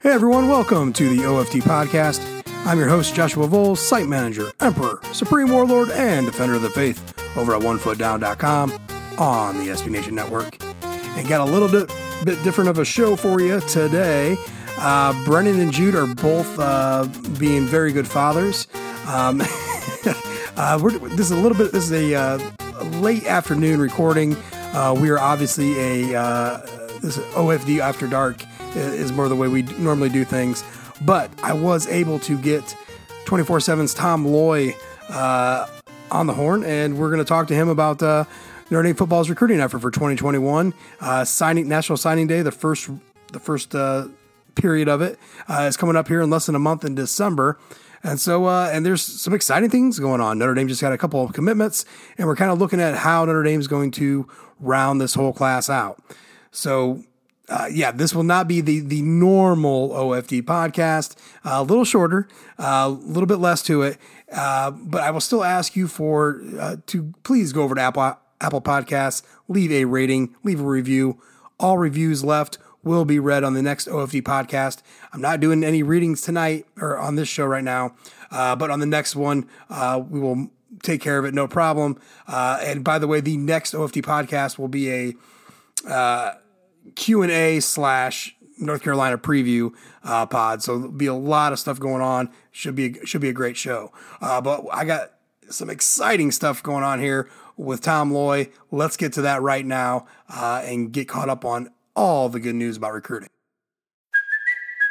Hey everyone, welcome to the OFD podcast. I'm your host, Joshua Vowles, site manager, emperor, supreme warlord, and defender of the faith over at onefootdown.com on the SB Nation Network. And got a little bit, bit different of a show for you today. Uh, Brennan and Jude are both uh, being very good fathers. Um, uh, this is a little bit, this is a, uh, late afternoon recording. Uh, we are obviously a uh, this OFD after dark is more the way we normally do things. But I was able to get 24 7's Tom Loy uh, on the horn, and we're going to talk to him about uh, Notre Dame football's recruiting effort for 2021. Uh, signing National Signing Day, the first the first uh, period of it, uh, is coming up here in less than a month in December. And so, uh, and there's some exciting things going on. Notre Dame just got a couple of commitments, and we're kind of looking at how Notre Dame's going to round this whole class out. So, uh, yeah, this will not be the the normal OFD podcast. Uh, a little shorter, uh, a little bit less to it, uh, but I will still ask you for uh, to please go over to Apple Apple Podcasts, leave a rating, leave a review. All reviews left will be read on the next OFD podcast. I'm not doing any readings tonight or on this show right now, uh, but on the next one, we will take care of it, no problem. and by the way, the next OFD podcast will be a Q and A slash North Carolina preview uh, pod. So there'll be a lot of stuff going on. Should be should be a great show. Uh, but I got some exciting stuff going on here with Tom Loy. Let's get to that right now uh, and get caught up on all the good news about recruiting.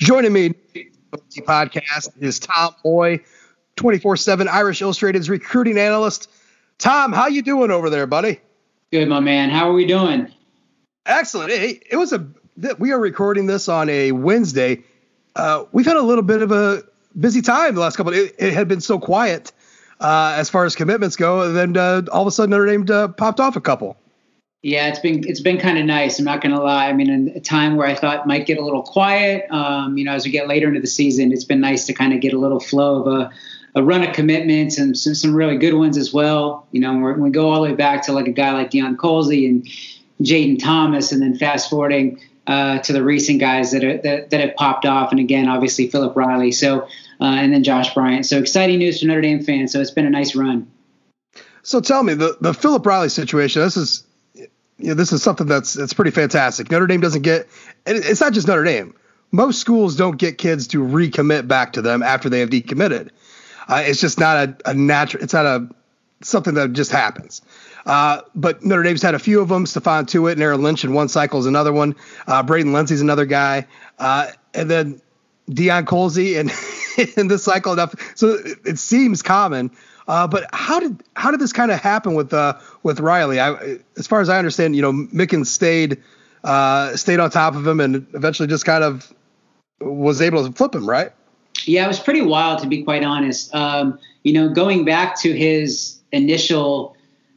Joining me the podcast is Tom Loy, 24-7 Irish Illustrated's recruiting analyst. Tom, how you doing over there, buddy? Good, my man. How are we doing? Excellent. Hey, it was a we are recording this on a Wednesday. Uh, we've had a little bit of a busy time the last couple. It, it had been so quiet uh, as far as commitments go, and then uh, all of a sudden Notre Dame uh, popped off a couple. Yeah, it's been it's been kind of nice. I'm not going to lie. I mean, in a time where I thought might get a little quiet, um, you know, as we get later into the season, it's been nice to kind of get a little flow of a, a run of commitments and some, some really good ones as well. You know, we go all the way back to like a guy like Deion Colzie and Jayden Thomas, and then fast forwarding uh, to the recent guys that, are, that that have popped off, and again, obviously Philip Riley. So, uh, and then Josh Bryan. So exciting news for Notre Dame fans. So it's been a nice run. So tell me the the Philip Riley situation. This is you know, this is something that's that's pretty fantastic. Notre Dame doesn't get, it's not just Notre Dame. Most schools don't get kids to recommit back to them after they have decommitted. Uh, it's just not a, a natural. It's not a something that just happens. Uh, but Notre Dame's had a few of them. Stephon Tuitt and Aaron Lynch in one cycle is another one. Uh, Braden Lenzy's another guy. Uh, and then Deion Colzie and in this cycle. Enough. So it, it seems common. Uh, but how did how did this kind of happen with uh, with Riley? I, as far as I understand, you know, Mickens stayed uh, stayed on top of him and eventually just kind of was able to flip him, right? Yeah, it was pretty wild to be quite honest. Um, you know, going back to his initial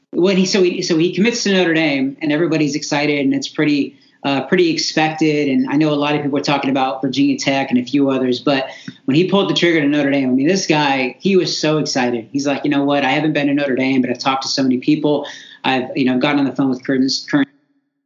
when he so he so he commits to Notre Dame and everybody's excited and it's pretty uh, pretty expected. And I know a lot of people are talking about Virginia Tech and a few others, but when he pulled the trigger to Notre Dame, I mean, this guy, he was so excited. He's like, you know what? I haven't been to Notre Dame, but I've talked to so many people. I've, you know, gotten on the phone with current, current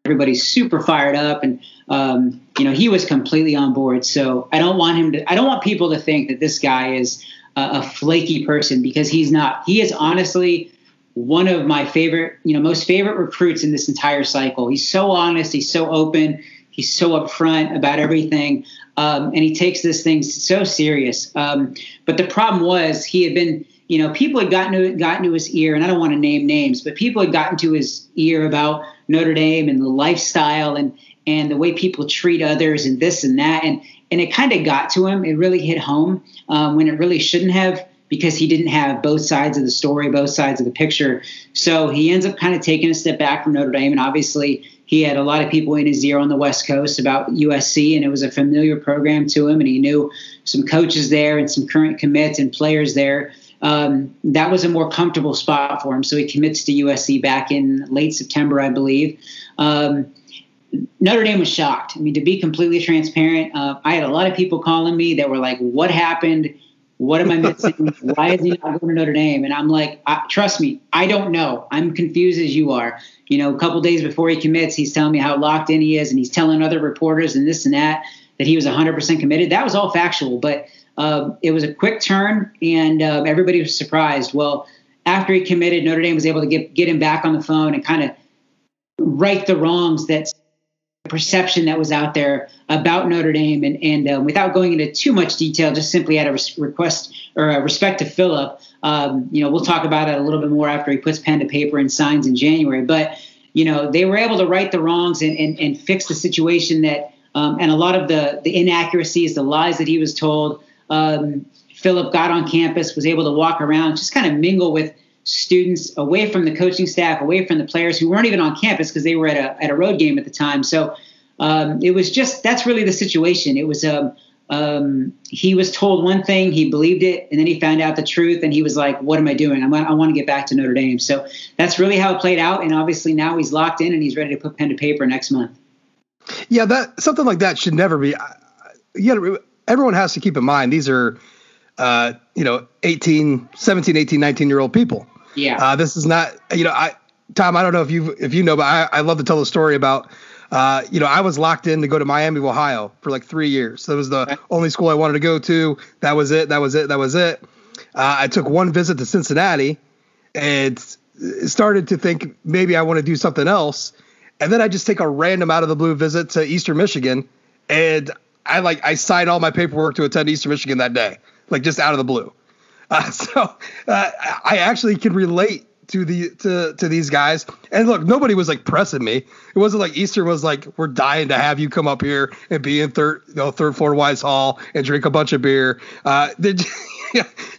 everybody's super fired up and um, you know he was completely on board so i don't want him to i don't want people to think that this guy is a, a flaky person because he's not he is honestly one of my favorite, you know, most favorite recruits in this entire cycle. He's so honest, he's so open, he's so upfront about everything, um, and he takes this thing so serious. Um, but the problem was he had been, you know, people had gotten to gotten to his ear, and I don't want to name names, but people had gotten to his ear about Notre Dame and the lifestyle and and the way people treat others and this and that, and and it kind of got to him. It really hit home um, when it really shouldn't have because he didn't have both sides of the story, both sides of the picture. So he ends up kind of taking a step back from Notre Dame. And obviously, he had a lot of people in his ear on the West Coast about USC, and it was a familiar program to him. And he knew some coaches there and some current commits and players there. Um, that was a more comfortable spot for him. So he commits to USC back in late September, I believe. Um, Notre Dame was shocked. I mean, to be completely transparent, uh, I had a lot of people calling me that were like, "What happened? What am I missing? Why is he not going to Notre Dame?" And I'm like, "Trust me, I don't know. I'm confused as you are." You know, a couple days before he commits, he's telling me how locked in he is, and he's telling other reporters and this and that that he was 100% committed. That was all factual, but uh, it was a quick turn, and uh, everybody was surprised. Well, after he committed, Notre Dame was able to get get him back on the phone and kind of right the wrongs that perception that was out there about Notre Dame. And, and um, without going into too much detail, just simply out of request or a respect to Philip, um, you know, we'll talk about it a little bit more after he puts pen to paper and signs in January. But, you know, they were able to right the wrongs and, and, and fix the situation that, um, and a lot of the, the inaccuracies, the lies that he was told. Um, Philip got on campus, was able to walk around, just kind of mingle with students away from the coaching staff, away from the players who weren't even on campus because they were at a, at a road game at the time. So um, it was just that's really the situation. It was um, um, he was told one thing, he believed it, and then he found out the truth, and he was like, "What am I doing? I'm, I want to get back to Notre Dame." So that's really how it played out, and obviously now he's locked in and he's ready to put pen to paper next month. Yeah, that something like that should never be. You everyone has to keep in mind these are, uh, you know, 18, 17, 18, 19 year old people. Yeah. Uh, this is not, you know, I, Tom, I don't know if you, if you know, but I, I love to tell the story about, uh, you know, I was locked in to go to Miami, Ohio for like three years. That was the okay. only school I wanted to go to. That was it. That was it. That was it. Uh, I took one visit to Cincinnati and started to think maybe I want to do something else. And then I just take a random out of the blue visit to Eastern Michigan. And I like, I signed all my paperwork to attend Eastern Michigan that day, like just out of the blue. Uh, so uh, I actually can relate to the to to these guys. And look, nobody was like pressing me. It wasn't like Eastern was like, we're dying to have you come up here and be in third you know, third floor Wise Hall and drink a bunch of beer. Uh,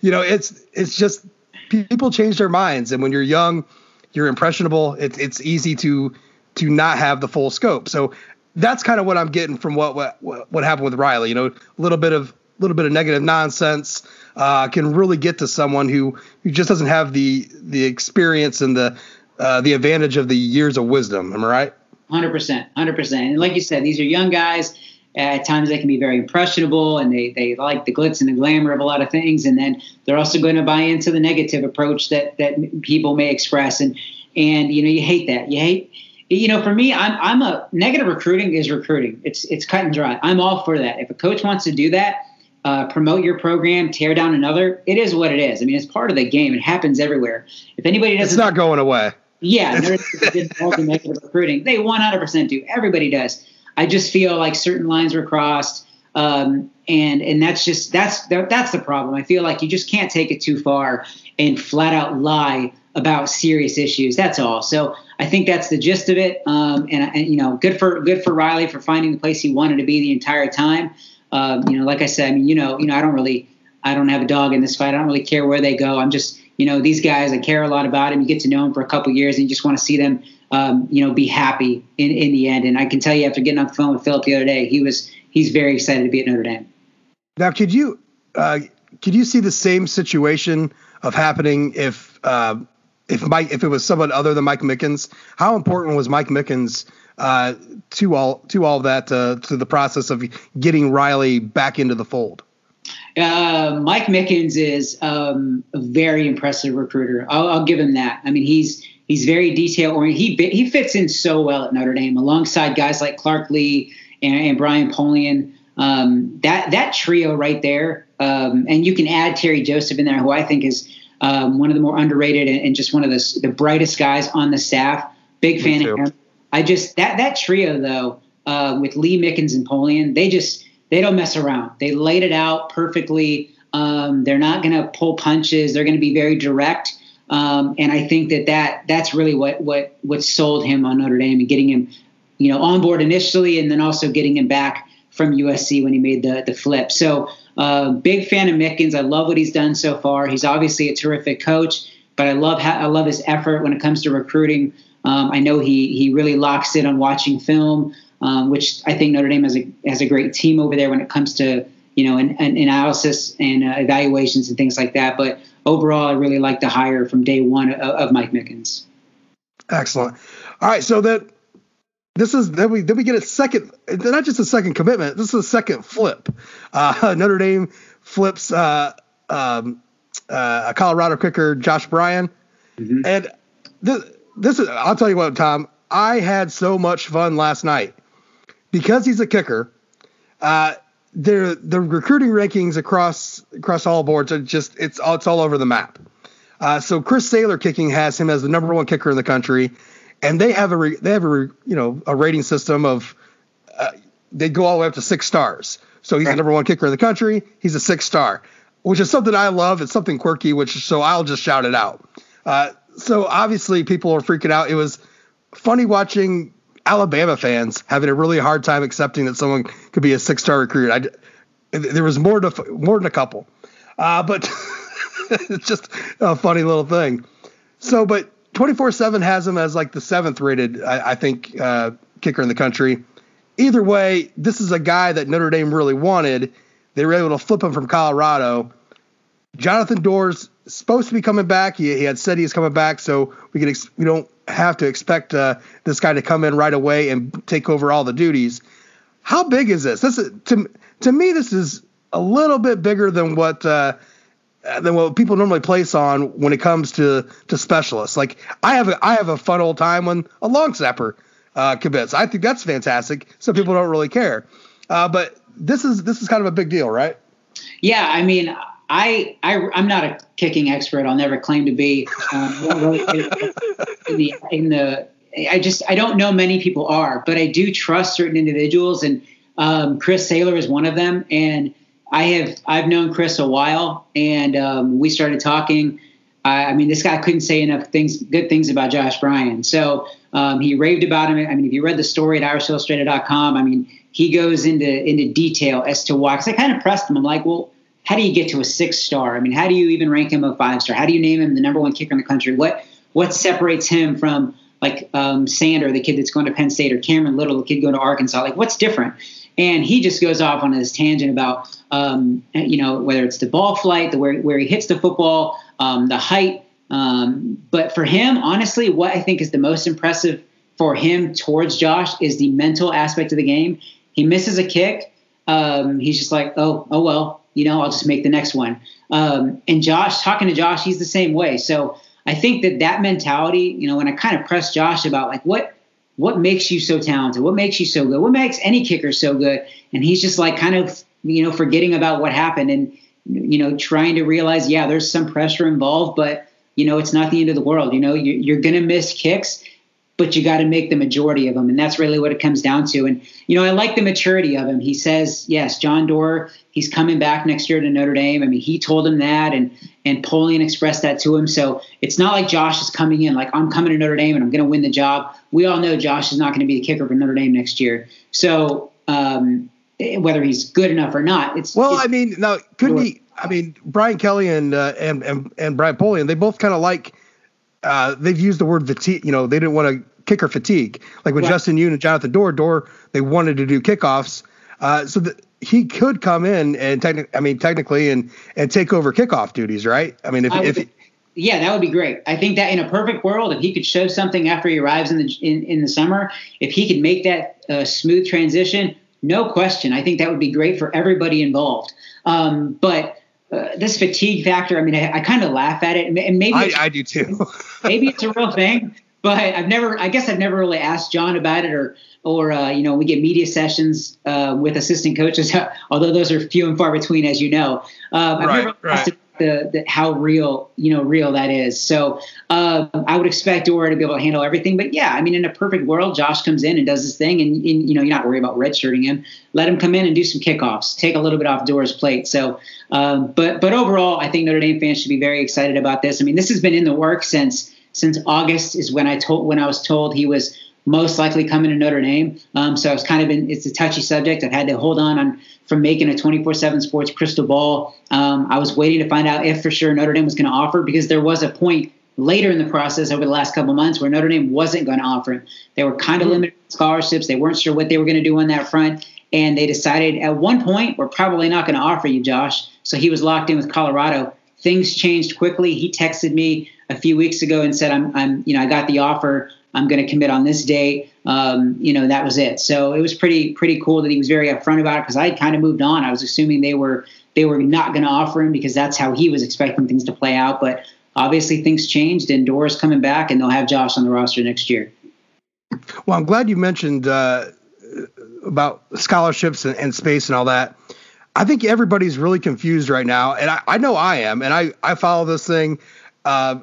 you know, it's it's just people change their minds, and when you're young, you're impressionable. It's it's easy to to not have the full scope. So that's kind of what I'm getting from what what what happened with Riley. You know, a little bit of a little bit of negative nonsense uh, can really get to someone who, who just doesn't have the the experience and the uh, the advantage of the years of wisdom. Am I right? Hundred percent, hundred percent. And like you said, these are young guys. At times they can be very impressionable, and they they like the glitz and the glamour of a lot of things. And then they're also going to buy into the negative approach that that people may express. And and you know you hate that. You hate you know, for me, I'm I'm a negative recruiting is recruiting. It's it's cut and dry. I'm all for that. If a coach wants to do that, uh, promote your program, tear down another. It is what it is. I mean, it's part of the game. It happens everywhere. If anybody doesn't, it's not going away. Yeah, involved in negative recruiting. They 100% do. Everybody does. I just feel like certain lines were crossed, um, and and that's just that's that's the problem. I feel like you just can't take it too far and flat out lie about serious issues. That's all. So I think that's the gist of it. Um, and, and you know, good for good for Riley for finding the place he wanted to be the entire time. Um, you know, like I said, I mean, you know, you know, I don't really, I don't have a dog in this fight. I don't really care where they go. I'm just, you know, these guys, I care a lot about them. You get to know them for a couple years, and you just want to see them, um, you know, be happy in in the end. And I can tell you, after getting on the phone with Philip the other day, he was he's very excited to be at Notre Dame. Now, could you uh, could you see the same situation of happening if uh, if Mike if it was someone other than Mike Mickens? How important was Mike Mickens uh, to all to all that uh, to the process of getting Riley back into the fold? Uh, Mike Mickens is um, a very impressive recruiter. I'll, I'll, give him that. I mean, he's he's very detail oriented. He he fits in so well at Notre Dame alongside guys like Clark Lee and, and Brian Polian. Um, that that trio right there, um, and you can add Terry Joseph in there, who I think is um, one of the more underrated and, and, just one of the, the brightest guys on the staff. Big fan of him. I just that that trio though uh, with Lee Mickens and Polian, they just they don't mess around. They laid it out perfectly. Um, they're not going to pull punches. They're going to be very direct. Um, and I think that, that that's really what what what sold him on Notre Dame and getting him, you know, on board initially, and then also getting him back from USC when he made the the flip. So uh, big fan of Mickens. I love what he's done so far. He's obviously a terrific coach, but I love I love his effort when it comes to recruiting. Um, I know he he really locks in on watching film, um, which I think Notre Dame has a has a great team over there when it comes to you know an, an analysis and uh, evaluations and things like that. But overall, I really like the hire from day one of, of Mike Mickens. Excellent. All right, so that this is then we then we get a second, not just a second commitment. This is a second flip. Uh, Notre Dame flips uh, um, uh, a Colorado kicker, Josh Bryan, mm-hmm. and this this is. I'll tell you what, Tom. I had so much fun last night because he's a kicker. Uh, the recruiting rankings across across all boards are just it's it's all over the map. Uh, so Chris Sailer kicking has him as the number one kicker in the country and they have a re, they have a re, you know a rating system of uh, they go all the way up to six stars. So he's the number one kicker in the country. He's a six star, which is something I love. It's something quirky, which so I'll just shout it out. Uh, so obviously people are freaking out. It was funny watching Alabama fans having a really hard time accepting that someone could be a six star recruit. I, there was more to more than a couple, uh, but it's just a funny little thing. So, but 24 7 has him as like the seventh rated, I, I think, uh, kicker in the country. Either way, this is a guy that Notre Dame really wanted. They were able to flip him from Colorado. Jonathan Doerer's supposed to be coming back. He, he had said he's coming back, so we can ex- we don't have to expect uh, this guy to come in right away and take over all the duties. How big is this? This is, to to me, this is a little bit bigger than what uh, than what people normally place on when it comes to to specialists. Like I have a I have a fun old time when a long snapper uh, commits. I think that's fantastic. Some people don't really care, uh, but this is this is kind of a big deal, right? Yeah, I mean, I, I I'm not a kicking expert. I'll never claim to be. Um, in the in the I just I don't know many people are, but I do trust certain individuals, and um, Chris Sailer is one of them, and I have I've known Chris a while, and um, we started talking. I, I, mean, this guy couldn't say enough things, good things about Josh Bryan. So um, he raved about him. I mean, if you read the story at IrishIllustrated.com, I mean, he goes into into detail as to why. Because I kind of pressed him. I'm like, well, how do you get to a six star? I mean, how do you even rank him a five star? How do you name him the number one kicker in the country? What what separates him from like um, Sander, the kid that's going to Penn State, or Cameron Little, the kid going to Arkansas? Like, what's different? And he just goes off on this tangent about, um, you know, whether it's the ball flight, the where, where he hits the football, um, the height. Um, but for him, honestly, what I think is the most impressive for him towards Josh is the mental aspect of the game. He misses a kick. Um, he's just like, oh, oh well, you know, I'll just make the next one. Um, and Josh, talking to Josh, he's the same way. So I think that that mentality, you know, when I kind of pressed Josh about like what what makes you so talented? What makes you so good? What makes any kicker so good? And he's just like kind of, you know, forgetting about what happened and, you know, trying to realize, yeah, there's some pressure involved, but, you know, it's not the end of the world. You know, you're, you're to miss kicks but you got to make the majority of them. And that's really what it comes down to. And, you know, I like the maturity of him. He says, yes, John Doerer, he's coming back next year to Notre Dame. I mean, he told him that and, and Polian expressed that to him. So it's not like Josh is coming in like, I'm coming to Notre Dame and I'm going to win the job. We all know Josh is not going to be the kicker for Notre Dame next year. So, um, whether he's good enough or not, it's well. It's, I mean, now couldn't he? I mean, Brian Kelly and uh, and and and Brian Polian, they both kind of like uh, they've used the word fatigue. You know, they didn't want to kicker fatigue. Like with right. Justin Yoon and Jonathan Doerer, Doerer they wanted to do kickoffs. Uh, so that he could come in and technically, I mean, technically, and and take over kickoff duties, right? I mean, if, I if yeah, that would be great. I think that in a perfect world, if he could show something after he arrives in the in, in the summer, if he could make that uh, smooth transition, no question. I think that would be great for everybody involved. Um, but uh, this fatigue factor, I mean, I, I kind of laugh at it, and maybe I, I do too. maybe it's a real thing, but I've never, I guess, I've never really asked John about it, or, or uh, you know, we get media sessions uh, with assistant coaches, although those are few and far between, as you know. Um, I've right, never right. asked the, the, how real you know real that is. So um, I would expect Doerer to be able to handle everything. But yeah, I mean, in a perfect world, Josh comes in and does his thing, and, and you know you're not worried about redshirting him. Let him come in and do some kickoffs, take a little bit off Doerer's plate. So, um, but but overall, I think Notre Dame fans should be very excited about this. I mean, this has been in the work since since August is when I told when I was told he was most likely coming to Notre Dame. Um, so it's kind of been it's a touchy subject. I've had to hold on on from making a 24/7 Sports crystal ball. Um, I was waiting to find out if for sure Notre Dame was going to offer because there was a point later in the process over the last couple months where Notre Dame wasn't going to offer him. They were kind of mm-hmm. limited scholarships. They weren't sure what they were going to do on that front. And they decided at one point, we're probably not going to offer you, Josh. So he was locked in with Colorado. Things changed quickly. He texted me a few weeks ago and said, I'm, I'm you know, I got the offer. I'm going to commit on this date. Um, you know, that was it. So it was pretty, pretty cool that he was very upfront about it because I kind of moved on. I was assuming they were, they were not going to offer him because that's how he was expecting things to play out. But obviously things changed and Doerer's coming back and they'll have Josh on the roster next year. Well, I'm glad you mentioned uh, about scholarships and, and, space and all that. I think everybody's really confused right now, and I, I know I am, and I, I follow this thing uh,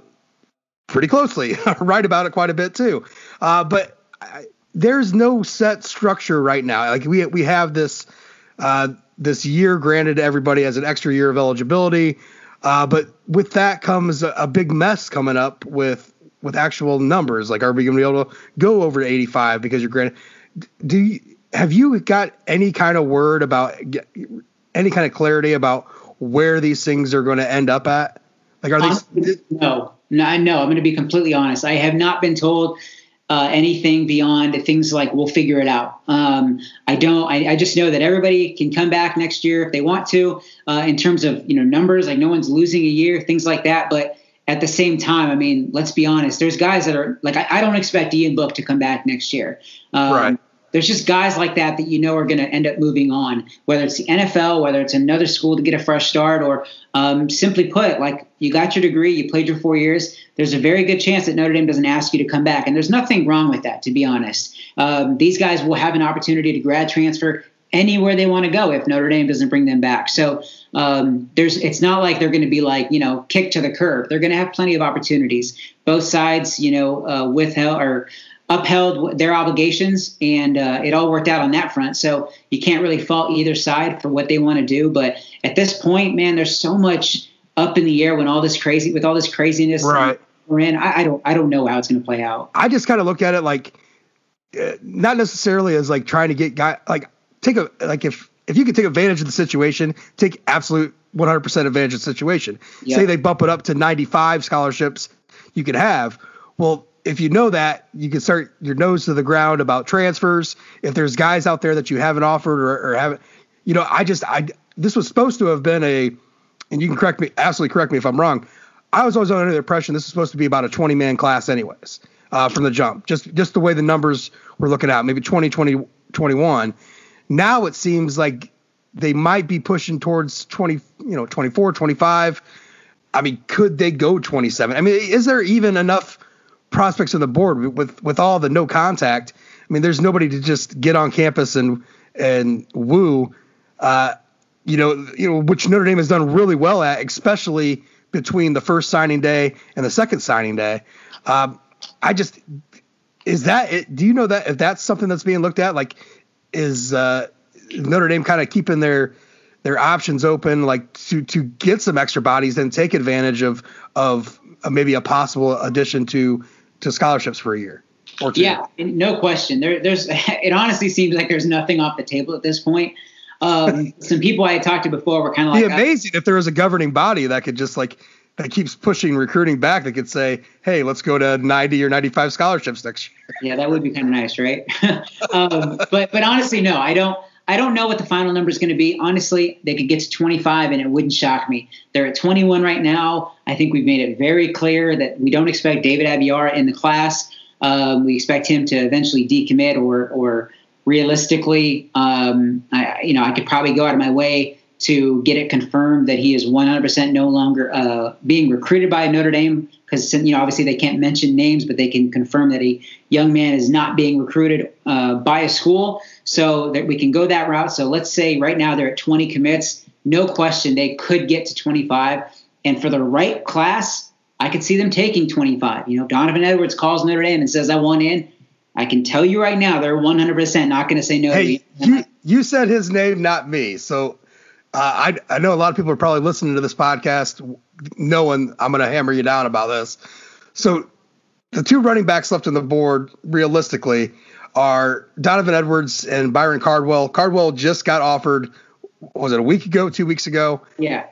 pretty closely, write about it quite a bit too. Uh, but I, there's no set structure right now. Like we we have this uh, this year granted to everybody as an extra year of eligibility. Uh, but with that comes a, a, big mess coming up with with actual numbers. Like, are we going to be able to go over to 85 because you're granted? Do you, have you got any kind of word about any kind of clarity about where these things are going to end up at? Like, are they? No, no, I know. I'm going to be completely honest. I have not been told uh, anything beyond things like we'll figure it out. Um, I don't. I, I, just know that everybody can come back next year if they want to. Uh, in terms of you know numbers, like no one's losing a year, things like that. But at the same time, I mean, let's be honest. There's guys that are like I, I don't expect Ian Book to come back next year. Um, right there's just guys like that that you know are going to end up moving on, whether it's the NFL, whether it's another school to get a fresh start, or um, simply put, like you got your degree, you played your four years. There's a very good chance that Notre Dame doesn't ask you to come back, and there's nothing wrong with that, to be honest. Um, these guys will have an opportunity to grad transfer anywhere they want to go if Notre Dame doesn't bring them back. So um, there's it's not like they're going to be like you know kicked to the curb. They're going to have plenty of opportunities. Both sides, you know, uh, withheld or upheld their obligations, and uh, it all worked out on that front. So you can't really fault either side for what they want to do. But at this point, man, there's so much up in the air when all this crazy with all this craziness right. we're in. I, I don't I don't know how it's going to play out. I just kind of look at it like uh, not necessarily as like trying to get guy like take a like if if you could take advantage of the situation, take absolute 100% advantage of the situation. Yep. Say they bump it up to 95 scholarships you could have. Well, if you know that, you can start your nose to the ground about transfers. If there's guys out there that you haven't offered or, or haven't, you know, I just, I, this was supposed to have been a, and you can correct me, absolutely correct me if I'm wrong. I was always under the impression this is supposed to be about a 20 man class, anyways, uh, from the jump. Just, just the way the numbers were looking out, maybe 20, 20, 21. Now it seems like they might be pushing towards 20, you know, 24, 25. I mean, could they go 27? I mean, is there even enough prospects on the board with with all the no contact. I mean, there's nobody to just get on campus and and woo. Uh, you know, you know, which Notre Dame has done really well at, especially between the first signing day and the second signing day. Um, I just is that it, do you know that if that's something that's being looked at, like is uh, Notre Dame kind of keeping their their options open, like to to get some extra bodies and take advantage of of maybe a possible addition to to scholarships for a year or two. Yeah, no question. There, there's it honestly seems like there's nothing off the table at this point. Um, some people I had talked to before were kind of like, It'd be amazing if there was a governing body that could just like that keeps pushing recruiting back that could say, hey, let's go to 90 or 95 scholarships next year. Yeah, that would be kind of nice, right? um, but but honestly, no, I don't. I don't know what the final number is going to be. Honestly, they could get to 25 and it wouldn't shock me. They're at 21 right now. I think we've made it very clear that we don't expect David Abiara in the class. Um, we expect him to eventually decommit or, or realistically, um, I, you know, I could probably go out of my way to get it confirmed that he is 100% no longer uh, being recruited by Notre Dame because you know obviously they can't mention names, but they can confirm that a young man is not being recruited uh, by a school, so that we can go that route. So let's say right now they're at 20 commits, no question they could get to 25, and for the right class, I could see them taking 25. You know, Donovan Edwards calls Notre Dame and says I want in. I can tell you right now they're 100% not going to say no. Hey, you, you said his name, not me. So uh, I, I know a lot of people are probably listening to this podcast knowing I'm going to hammer you down about this. So the two running backs left on the board realistically are Donovan Edwards and Byron Cardwell. Cardwell just got offered, was it a week ago, two weeks ago? Yeah.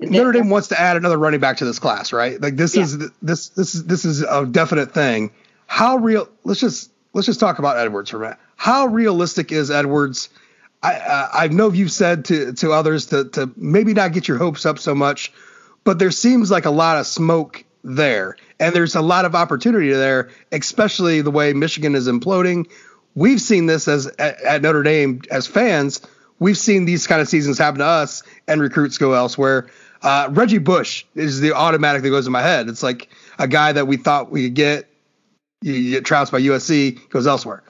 Notre Dame wants to add another running back to this class, right? Like this Yeah. is this this is this is a definite thing. How real? Let's just let's just talk about Edwards for a minute. How realistic is Edwards? I uh, I know you've said to to others to to maybe not get your hopes up so much, but there seems like a lot of smoke there, and there's a lot of opportunity there, especially the way Michigan is imploding. We've seen this as at, at Notre Dame as fans. We've seen these kind of seasons happen to us, and recruits go elsewhere. Uh, Reggie Bush is the automatic that goes in my head. It's like a guy that we thought we could get. You get trounced by USC, goes elsewhere.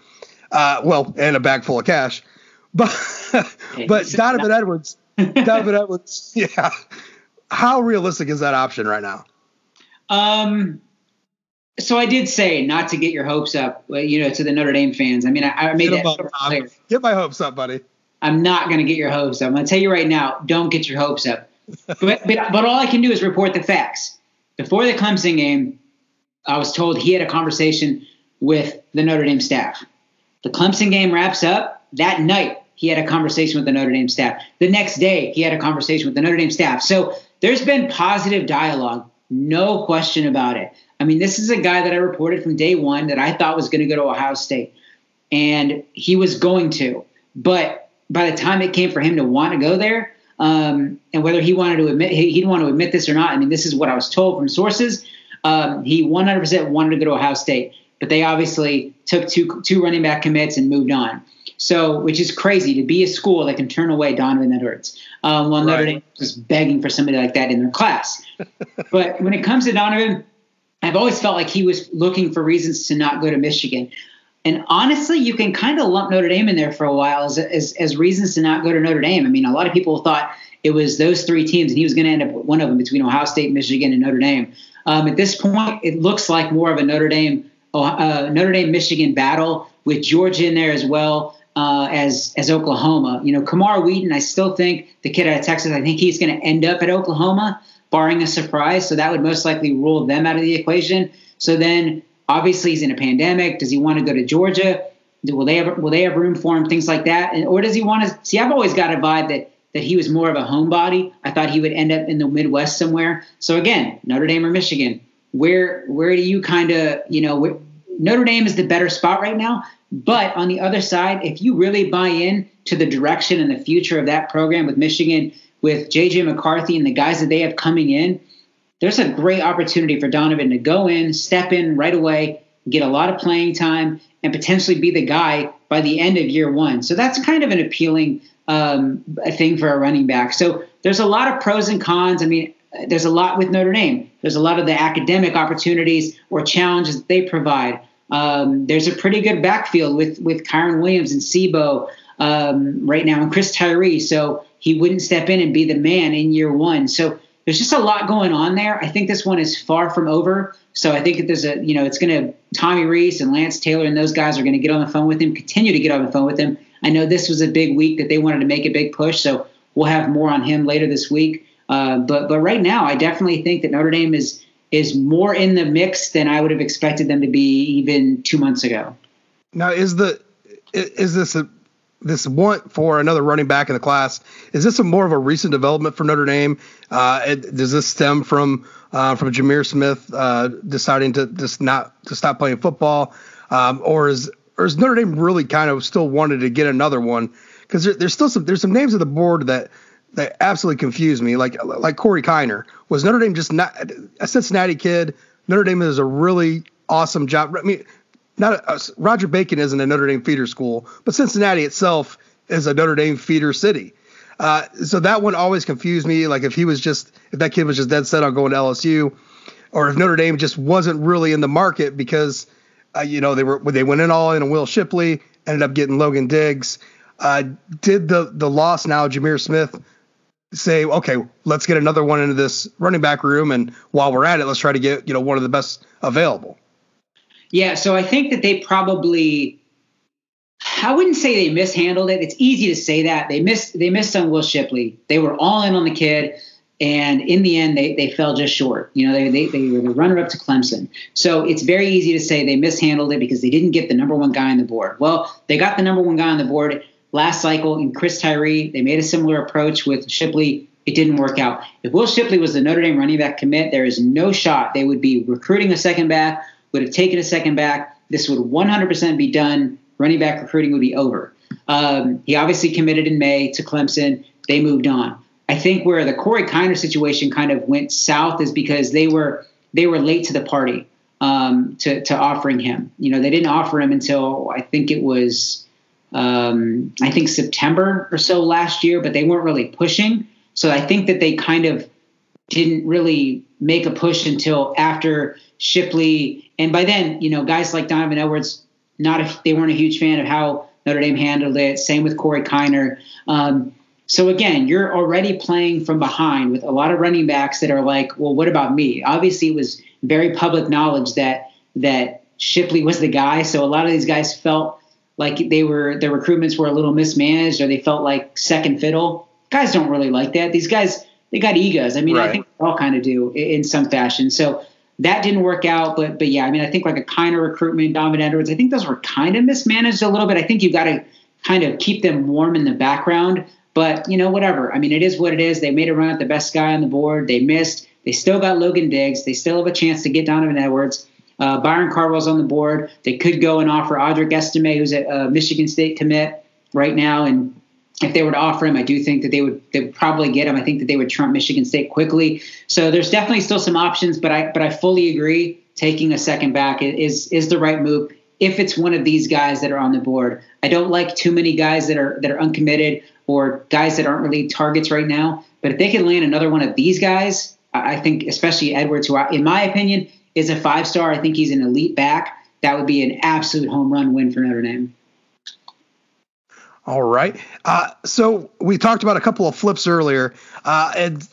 Uh, well, and a bag full of cash. But but Donovan Edwards, Donovan Edwards, yeah. How realistic is that option right now? Um, so I did say not to get your hopes up, you know, to the Notre Dame fans. I mean, I, I made Get, that up, clear. Get my hopes up, buddy. I'm not going to get your hopes up. I'm going to tell you right now, don't get your hopes up. but, but, but all I can do is report the facts. Before the Clemson game, I was told he had a conversation with the Notre Dame staff. The Clemson game wraps up that night. He had a conversation with the Notre Dame staff. The next day, he had a conversation with the Notre Dame staff. So there's been positive dialogue, no question about it. I mean, this is a guy that I reported from day one that I thought was going to go to Ohio State, and he was going to. But by the time it came for him to want to go there, um, and whether he wanted to admit he, he didn't want to admit this or not, I mean, this is what I was told from sources. Um, he 100% wanted to go to Ohio State, but they obviously took two two running back commits and moved on. So, which is crazy to be a school that can turn away Donovan Edwards, um, while Notre Right. Dame was begging for somebody like that in their class. but when it comes to Donovan, I've always felt like he was looking for reasons to not go to Michigan. And honestly, you can kind of lump Notre Dame in there for a while as, as, as reasons to not go to Notre Dame. I mean, a lot of people thought it was those three teams, and he was going to end up with one of them between Ohio State, Michigan, and Notre Dame. Um, at this point, it looks like more of a Notre Dame uh, Notre Dame Michigan battle with Georgia in there as well uh, as as Oklahoma. You know, Camar Wheaton, I still think the kid out of Texas. I think he's going to end up at Oklahoma, barring a surprise. So that would most likely rule them out of the equation. So then, obviously, he's in a pandemic. Does he want to go to Georgia? Will they have will they have room for him? Things like that, and or does he want to? See, I've always got a vibe that that he was more of a homebody. I thought he would end up in the Midwest somewhere. So again, Notre Dame or Michigan. Where where do you kind of you know where, Notre Dame is the better spot right now. But on the other side, if you really buy in to the direction and the future of that program with Michigan, with JJ McCarthy and the guys that they have coming in, there's a great opportunity for Donovan to go in, step in right away, get a lot of playing time, and potentially be the guy by the end of year one. So that's kind of an appealing um, thing for a running back. So there's a lot of pros and cons. I mean, there's a lot with Notre Dame. There's a lot of the academic opportunities or challenges they provide. Um, there's a pretty good backfield with with Kyren Williams and C'Bo um, right now, and Chris Tyree. So he wouldn't step in and be the man in year one. So there's just a lot going on there. I think this one is far from over. So I think there's a you know it's going to Tommy Rees and Lance Taylor and those guys are going to get on the phone with him, continue to get on the phone with him. I know this was a big week that they wanted to make a big push, so we'll have more on him later this week. Uh, but but right now, I definitely think that Notre Dame is is more in the mix than I would have expected them to be even two months ago. Now, is the is this a this want for another running back in the class? Is this a more of a recent development for Notre Dame? Uh, does this stem from uh, from Jameer Smith uh, deciding to just not to stop playing football, um, or is or is Notre Dame really kind of still wanted to get another one? Because there, there's still some there's some names on the board that that absolutely confused me, like like Corey Kiner. Was Notre Dame just not a Cincinnati kid? Notre Dame is a really awesome job. I mean, not a, Roger Bacon isn't a Notre Dame feeder school, but Cincinnati itself is a Notre Dame feeder city. Uh, so that one always confused me. Like if he was just if that kid was just dead set on going to LSU, or if Notre Dame just wasn't really in the market because uh, you know they were they went in all in on Will Shipley, ended up getting Logan Diggs. Uh, did the the loss now Jameer Smith say okay let's get another one into this running back room and while we're at it let's try to get you know one of the best available. Yeah, so I think that they probably I wouldn't say they mishandled it. It's easy to say that. They missed they missed on Will Shipley. They were all in on the kid. And in the end, they, they fell just short. You know, they, they, they were the runner up to Clemson. So it's very easy to say they mishandled it because they didn't get the number one guy on the board. Well, they got the number one guy on the board last cycle in Chris Tyree. They made a similar approach with Shipley. It didn't work out. If Will Shipley was the Notre Dame running back commit, there is no shot they would be recruiting a second back, would have taken a second back. This would 100% be done. Running back recruiting would be over. Um, he obviously committed in May to Clemson. They moved on. I think where the Corey Kiner situation kind of went south is because they were they were late to the party um, to to offering him. You know, they didn't offer him until I think it was um, I think September or so last year, but they weren't really pushing. So I think that they kind of didn't really make a push until after Shipley, and by then, you know, guys like Donovan Edwards, not they weren't a huge fan of how Notre Dame handled it. Same with Corey Kiner. Um, so again, you're already playing from behind with a lot of running backs that are like, well, what about me? Obviously, it was very public knowledge that that Shipley was the guy. So a lot of these guys felt like they were their recruitments were a little mismanaged, or they felt like second fiddle. Guys don't really like that. These guys they got egos. I mean, right. I think they all kind of do in some fashion. So that didn't work out. But but yeah, I mean, I think like a kind of recruitment, Donovan Edwards. I think those were kind of mismanaged a little bit. I think you've got to kind of keep them warm in the background but, you know, whatever. I mean, it is what it is. They made a run at the best guy on the board. They missed. They still got Logan Diggs. They still have a chance to get Donovan Edwards. Uh, Byron Cardwell's on the board. They could go and offer Audric Estime, who's a, a Michigan State commit right now. And if they were to offer him, I do think that they would they would probably get him. I think that they would trump Michigan State quickly. So there's definitely still some options, but I but I fully agree taking a second back is is the right move if it's one of these guys that are on the board. I don't like too many guys that are that are uncommitted or guys that aren't really targets right now. But if they can land another one of these guys, I think especially Edwards, who I, in my opinion is a five star. I think he's an elite back. That would be an absolute home run win for Notre Dame. All right. Uh, so we talked about a couple of flips earlier, uh, and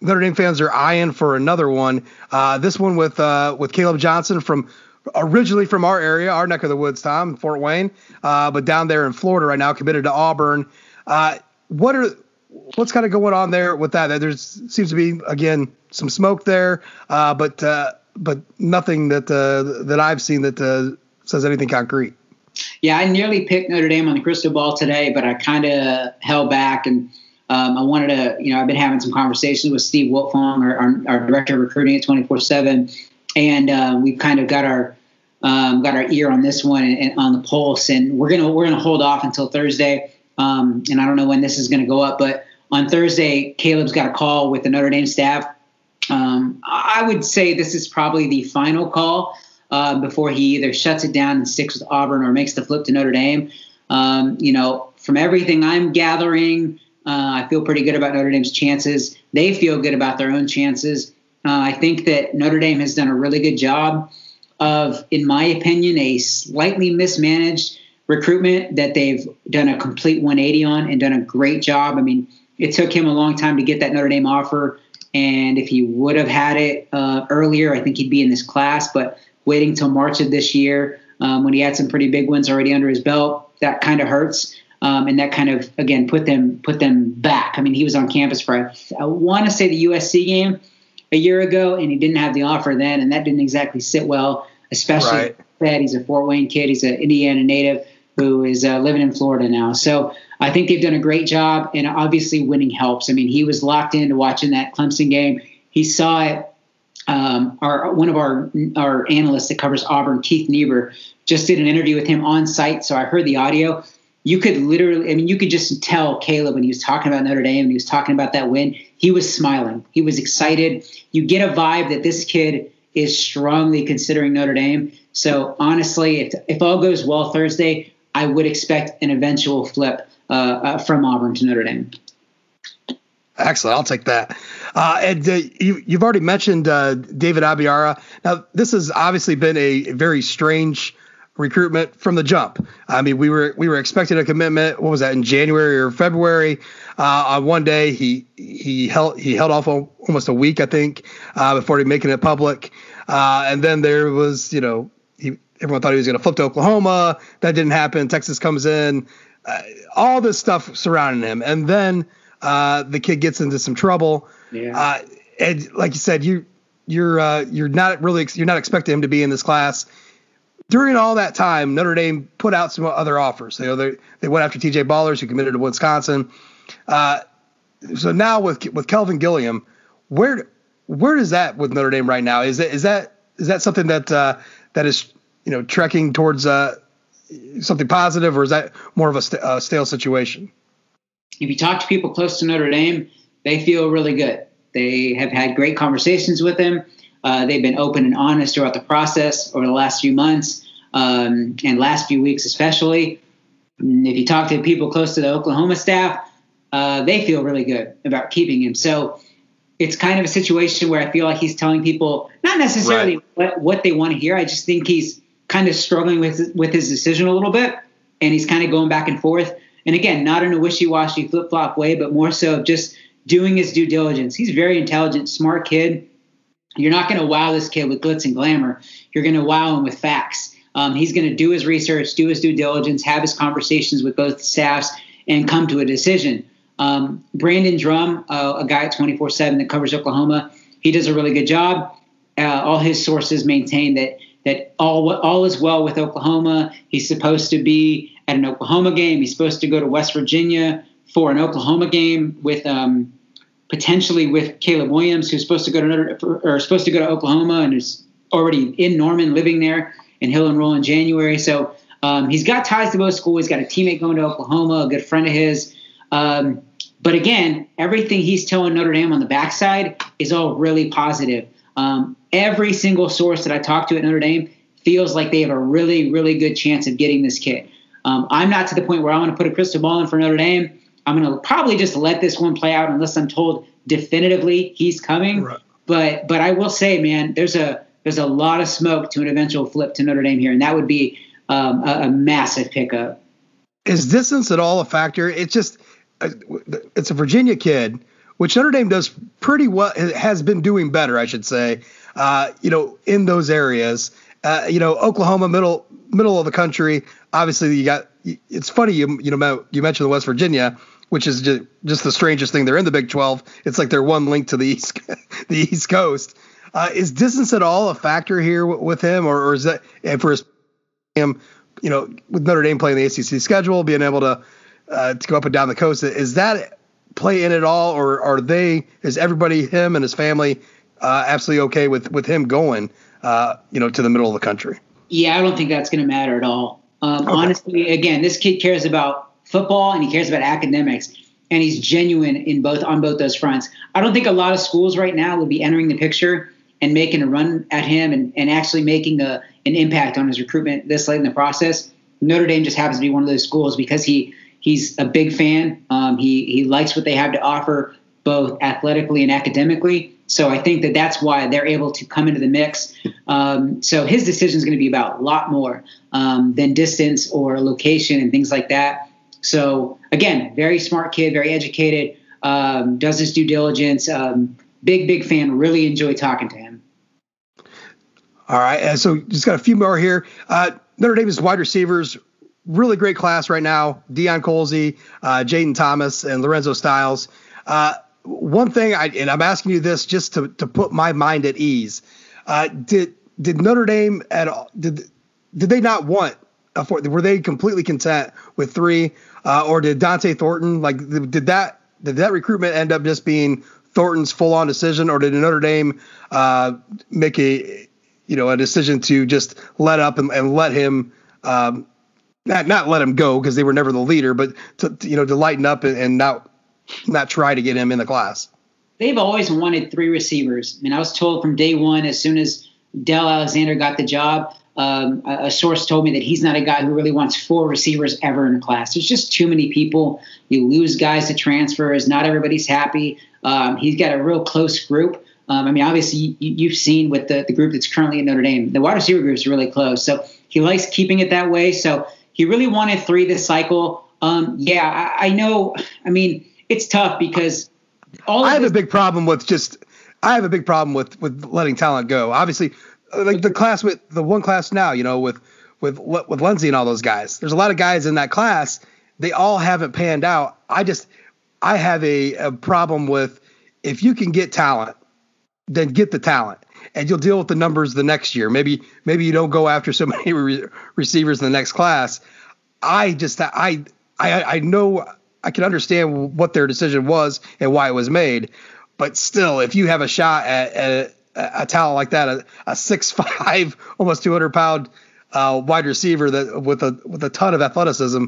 Notre Dame fans are eyeing for another one. Uh, this one with uh, with Caleb Johnson from originally from our area, our neck of the woods, Tom, Fort Wayne, uh, but down there in Florida right now, committed to Auburn. Uh, what are what's kind of going on there with that? There seems to be again some smoke there, uh, but uh, but nothing that uh, that I've seen that uh, says anything concrete. Yeah, I nearly picked Notre Dame on the crystal ball today, but I kind of held back and. Um, I wanted to, you know, I've been having some conversations with Steve Wiltfong, our, our, our director of recruiting at 24 7, and uh, we've kind of got our um, got our ear on this one and, and, on the pulse, and we're gonna we're gonna hold off until Thursday. Um, and I don't know when this is gonna go up, but on Thursday, Caleb's got a call with the Notre Dame staff. Um, I would say this is probably the final call uh, before he either shuts it down and sticks with Auburn or makes the flip to Notre Dame. Um, you know, from everything I'm gathering, uh, I feel pretty good about Notre Dame's chances. They feel good about their own chances. Uh, I think that Notre Dame has done a really good job of, in my opinion, a slightly mismanaged recruitment that they've done a complete 180 on and done a great job. I mean, it took him a long time to get that Notre Dame offer. And if he would have had it uh, earlier, I think he'd be in this class. But waiting till March of this year, um, when he had some pretty big wins already under his belt, that kind of hurts. Um, and that kind of again put them put them back. I mean, he was on campus for I, I want to say the USC game a year ago, and he didn't have the offer then, and that didn't exactly sit well, especially right. that he's a Fort Wayne kid, he's an Indiana native who is uh, living in Florida now. So I think they've done a great job, and obviously winning helps. I mean, he was locked into watching that Clemson game. He saw it. Um, our one of our our analysts that covers Auburn, Keith Niebuhr, just did an interview with him on site. So I heard the audio. You could literally, I mean, you could just tell Caleb when he was talking about Notre Dame and he was talking about that win. He was smiling. He was excited. You get a vibe that this kid is strongly considering Notre Dame. So honestly, if if all goes well Thursday, I would expect an eventual flip uh, uh, from Auburn to Notre Dame. Excellent. I'll take that. Uh, and uh, you, have already mentioned uh, David Abiara. Now, this has obviously been a very strange recruitment from the jump. I mean, we were we were expecting a commitment. What was that in January or February? Uh, on one day, he he held he held off almost a week, I think, uh, before making it public. Uh, and then there was, you know, everyone thought he was going to flip to Oklahoma. That didn't happen. Texas comes in. Uh, all this stuff surrounding him, and then uh, the kid gets into some trouble. Yeah. Uh, and like you said, you you're uh, you're not really you're not expecting him to be in this class. During all that time, Notre Dame put out some other offers. You know, they they went after T.J. Bollers, who committed to Wisconsin. Uh, so now with with Kelvin Gilliam, where where is that with Notre Dame right now? Is that is that is that something that uh, that is you know trekking towards uh, something positive, or is that more of a st- stale situation? If you talk to people close to Notre Dame, they feel really good. They have had great conversations with him. Uh, they've been open and honest throughout the process over the last few months um, and last few weeks, especially. If you talk to people close to the Oklahoma staff, uh, they feel really good about keeping him. So it's kind of a situation where I feel like he's telling people not necessarily right. what, what they want to hear. I just think he's kind of struggling with with his decision a little bit, and he's kind of going back and forth. And again, not in a wishy washy flip flop way, but more so just doing his due diligence. He's very intelligent, smart kid. You're not going to wow this kid with glitz and glamour. You're going to wow him with facts. Um, he's going to do his research, do his due diligence, have his conversations with both staffs, and come to a decision. Um, Brandon Drumm, uh, a guy at 24 7 that covers Oklahoma, he does a really good job. Uh, all his sources maintain that that all all is well with Oklahoma. He's supposed to be at an Oklahoma game. He's supposed to go to West Virginia for an Oklahoma game with um, potentially with Caleb Williams, who's supposed to go to another, or supposed to go to Oklahoma and is already in Norman, living there, and he'll enroll in January. So um, he's got ties to both schools. He's got a teammate going to Oklahoma, a good friend of his. Um, but again, everything he's telling Notre Dame on the backside is all really positive. Um, every single source that I talk to at Notre Dame feels like they have a really, really good chance of getting this kid. Um, I'm not to the point where I want to put a crystal ball in for Notre Dame. I'm going to probably just let this one play out unless I'm told definitively he's coming. Right. But but I will say, man, there's a there's a lot of smoke to an eventual flip to Notre Dame here, and that would be um, a, a massive pickup. Is distance at all a factor? It's just it's a Virginia kid, which Notre Dame does pretty well, has been doing better, I should say. Uh, you know, in those areas, uh, you know, Oklahoma, middle middle of the country. Obviously, you got. It's funny you you know you mentioned the West Virginia, which is just, just the strangest thing. They're in the Big 12. It's like they're one link to the east the East Coast. Uh, is distance at all a factor here w- with him, or, or is that and for him? You know, with Notre Dame playing the ACC schedule, being able to uh, to go up and down the coast. Is that play in at all, or are they? Is everybody him and his family uh, absolutely okay with with him going? Uh, you know, to the middle of the country. Yeah, I don't think that's going to matter at all. Um, okay. Honestly, again, this kid cares about football and he cares about academics, and he's genuine in both on both those fronts. I don't think a lot of schools right now would be entering the picture and making a run at him and, and actually making a, an impact on his recruitment this late in the process. Notre Dame just happens to be one of those schools because he he's a big fan. Um, he he likes what they have to offer, both athletically and academically. So I think that that's why they're able to come into the mix. Um, so his decision is going to be about a lot more um, than distance or location and things like that. So again, very smart kid, very educated, um, does his due diligence. Um, big big fan. Really enjoy talking to him. All right, uh, so just got a few more here. Uh, Notre Dame's wide receivers really great class right now. Deion Colzie, uh, Jayden Thomas, and Lorenzo Styles. Uh, one thing, I, and I'm asking you this just to, to put my mind at ease. Uh, did did Notre Dame at all? Did did they not want a four? Were they completely content with three, uh, or did Dont'e Thornton like did that did that recruitment end up just being Thornton's full on decision, or did Notre Dame uh, make a you know a decision to just let up and, and let him um, not not let him go because they were never the leader, but to, to, you know to lighten up and, and not not try to get him in the class. They've always wanted three receivers. I mean, I was told from day one, as soon as Del Alexander got the job, um, a, a, source told me that he's not a guy who really wants four receivers ever in a class. There's just too many people. You lose guys to transfers. Not everybody's happy. Um, he's got a real close group. Um, I mean, obviously, you, have seen with the, the group that's currently at Notre Dame, the wide receiver group is really close. So he likes keeping it that way. So he really wanted three this cycle. Um, yeah, I, I, know. I mean, it's tough because all. I have this- a big problem with just. I have a big problem with with letting talent go. Obviously, like the class with the one class now, you know, with with with Lenzy and all those guys. There's a lot of guys in that class. They all haven't panned out. I just I have a, a problem with if you can get talent, then get the talent, and you'll deal with the numbers the next year. Maybe maybe you don't go after so many re- receivers in the next class. I just I I I know I can understand what their decision was and why it was made, but still, if you have a shot at, at a, a talent like that, a, a six five, almost two hundred pound uh, wide receiver that with a with a ton of athleticism,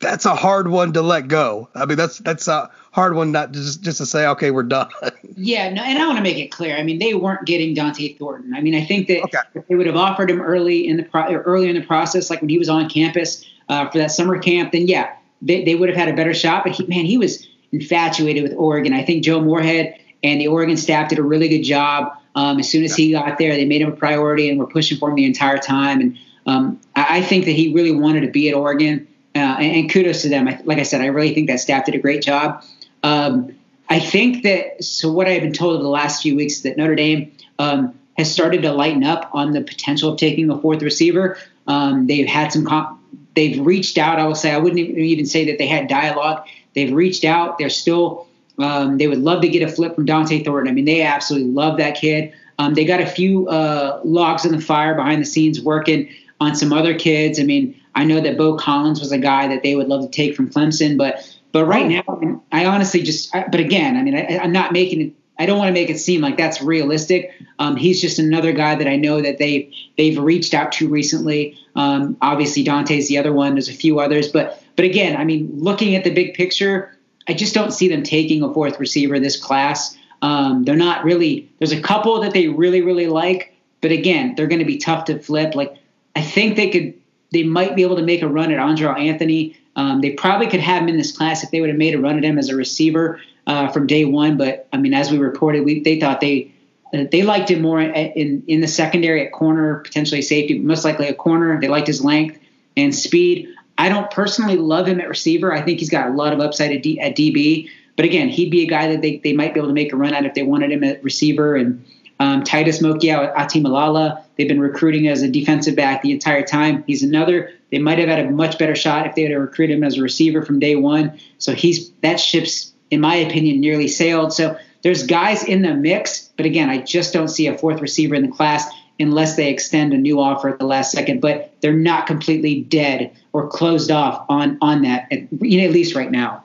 that's a hard one to let go. I mean, that's that's a hard one not just just to say, okay, we're done. yeah, no, and I want to make it clear. I mean, they weren't getting Dont'e Thornton. I mean, I think that okay. if they would have offered him early in the pro- earlier in the process, like when he was on campus uh, for that summer camp, then yeah, they, they would have had a better shot. But he, man, he was infatuated with Oregon. I think Joe Moorhead and the Oregon staff did a really good job. Um, as soon as he got there, they made him a priority and were pushing for him the entire time. And um, I, I, think that he really wanted to be at Oregon. Uh, and, and, kudos to them. I, like I said, I really think that staff did a great job. Um, I think that so what I've been told over the last few weeks is that Notre Dame um, has started to lighten up on the potential of taking a fourth receiver. Um, they've had some. They've reached out. I will say I wouldn't even say that they had dialogue. They've reached out. They're still. Um, they would love to get a flip from Dont'e Thornton. I mean, they absolutely love that kid. Um, they got a few uh, logs in the fire behind the scenes working on some other kids. I mean, I know that Beaux Collins was a guy that they would love to take from Clemson, but but right oh. now, I, mean, I honestly just. I, but again, I mean, I, am not making it. I don't want to make it seem like that's realistic. Um, he's just another guy that I know that they they've reached out to recently. Um, obviously, Dont'e's the other one. There's a few others, but but again, I mean, looking at the big picture, I just don't see them taking a fourth receiver this class. Um, they're not really. There's a couple that they really really like, but again, they're going to be tough to flip. Like I think they could they might be able to make a run at Andre Anthony. Um, they probably could have him in this class if they would have made a run at him as a receiver uh, from day one. But I mean, as we reported, we, they thought they uh, they liked him more in in the secondary at corner, potentially safety, most likely a corner. They liked his length and speed. I don't personally love him at receiver. I think he's got a lot of upside at, D, at DB. But again, he'd be a guy that they, they might be able to make a run at if they wanted him at receiver. And um, Titus Mokiao-Atimalala, they've been recruiting as a defensive back the entire time. He's another. They might have had a much better shot if they had recruited him as a receiver from day one. So he's that ship's, in my opinion, nearly sailed. So there's guys in the mix, but again, I just don't see a fourth receiver in the class unless they extend a new offer at the last second. But they're not completely dead or closed off on on that, at, at least right now.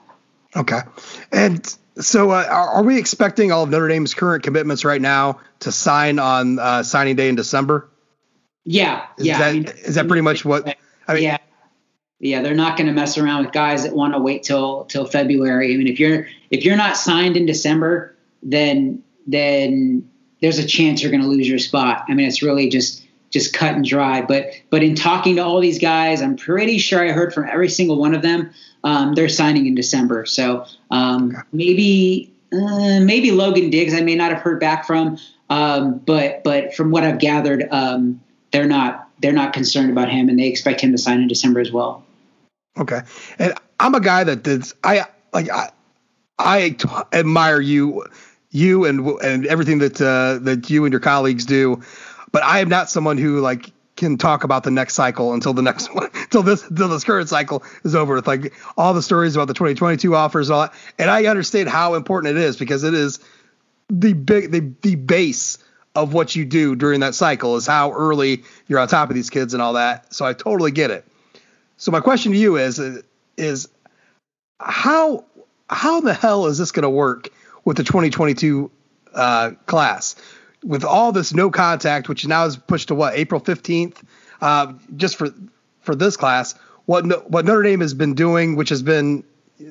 Okay, and so, uh, are, we expecting all of Notre Dame's current commitments right now to sign on uh, signing day in December? Yeah, is yeah. That, I mean, is that pretty much what? I mean, yeah, yeah. They're not going to mess around with guys that want to wait till till February. I mean, if you're if you're not signed in December, then then there's a chance you're going to lose your spot. I mean, it's really just just cut and dry. But but in talking to all these guys, I'm pretty sure I heard from every single one of them um, they're signing in December. So um, maybe uh, maybe Logan Diggs I may not have heard back from, um, but but from what I've gathered, um, they're not they're not concerned about him, and they expect him to sign in December as well. Okay, and I'm a guy that does I like I I t- admire you you and and everything that uh, that you and your colleagues do, but I am not someone who like can talk about the next cycle until the next one, until this, until this current cycle is over. With like all the stories about the 2022 offers, all that, and I understand how important it is because it is the big, the the base of what you do during that cycle is how early you're on top of these kids and all that. So I totally get it. So my question to you is is how how the hell is this going to work with the 2022 uh, class? with all this no contact, which now is pushed to what April fifteenth, uh, just for for this class. What what Notre Dame has been doing, which has been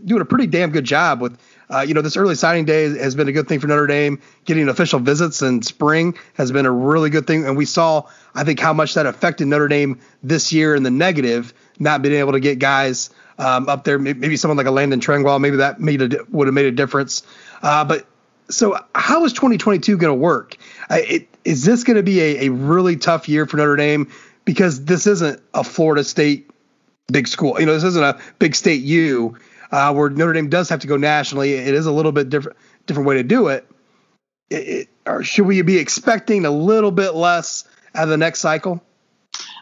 doing a pretty damn good job with, uh, you know, this early signing day has been a good thing for Notre Dame. Getting official visits in spring has been a really good thing, and we saw, I think, how much that affected Notre Dame this year in the negative, not being able to get guys um, up there. Maybe someone like a Landon Tengwall, maybe that made a, would have made a difference. Uh, but so how is 2022 going to work? It, is this going to be a, a really tough year for Notre Dame because this isn't a Florida State big school. You know, this isn't a big state U uh, where Notre Dame does have to go nationally. It is a little bit different different way to do it. it, it should we be expecting a little bit less out of the next cycle?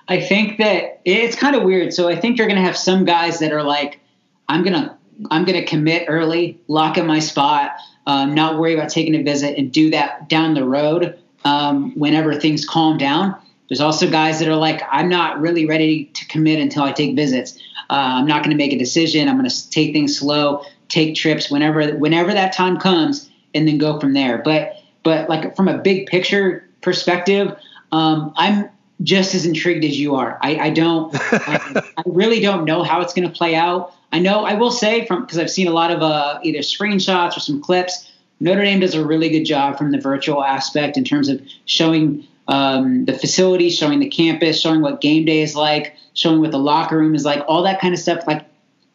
I think that it's kind of weird. So I think you're going to have some guys that are like, I'm going to I'm going to commit early, lock in my spot. um, not worry about taking a visit and do that down the road um, whenever things calm down. There's also guys that are like, I'm not really ready to commit until I take visits. Uh, I'm not going to make a decision. I'm going to take things slow, take trips whenever whenever that time comes, and then go from there. But but like from a big picture perspective, um, I'm just as intrigued as you are. I, I don't, I, I, really don't know how it's going to play out. I know, I will say from because I've seen a lot of uh, either screenshots or some clips. Notre Dame does a really good job from the virtual aspect in terms of showing um, the facility, showing the campus, showing what game day is like, showing what the locker room is like, all that kind of stuff. Like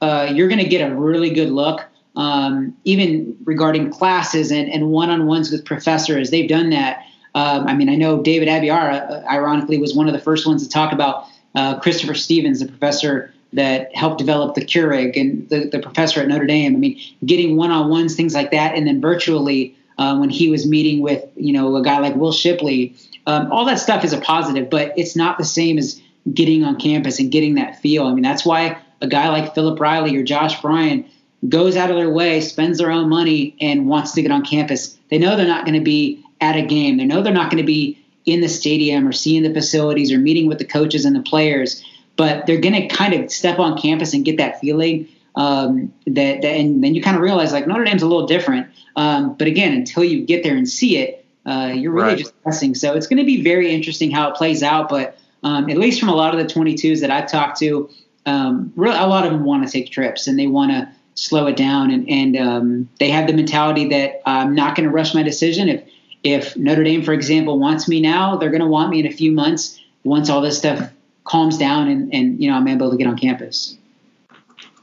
uh, you're going to get a really good look, um, even regarding classes and, and one-on-ones with professors. They've done that. Um, I mean, I know David Abiara, uh, ironically, was one of the first ones to talk about uh, Christopher Stevens, the professor that helped develop the Keurig and the, the professor at Notre Dame. I mean, getting one-on-ones, things like that, and then virtually uh, when he was meeting with, you know, a guy like Will Shipley, um, all that stuff is a positive, but it's not the same as getting on campus and getting that feel. I mean, that's why a guy like Philip Riley or Josh Bryan goes out of their way, spends their own money, and wants to get on campus. They know they're not going to be at a game. They know they're not going to be in the stadium or seeing the facilities or meeting with the coaches and the players but they're going to kind of step on campus and get that feeling um, that, that, and then you kind of realize like Notre Dame's a little different. Um, but again, until you get there and see it, uh, you're really right. just guessing. So it's going to be very interesting how it plays out. But um, at least from a lot of the 22s that I've talked to, um, really, a lot of them want to take trips and they want to slow it down. And, and um, they have the mentality that I'm not going to rush my decision. If if Notre Dame, for example, wants me now, they're going to want me in a few months once all this stuff calms down and, and you know I'm able to get on campus.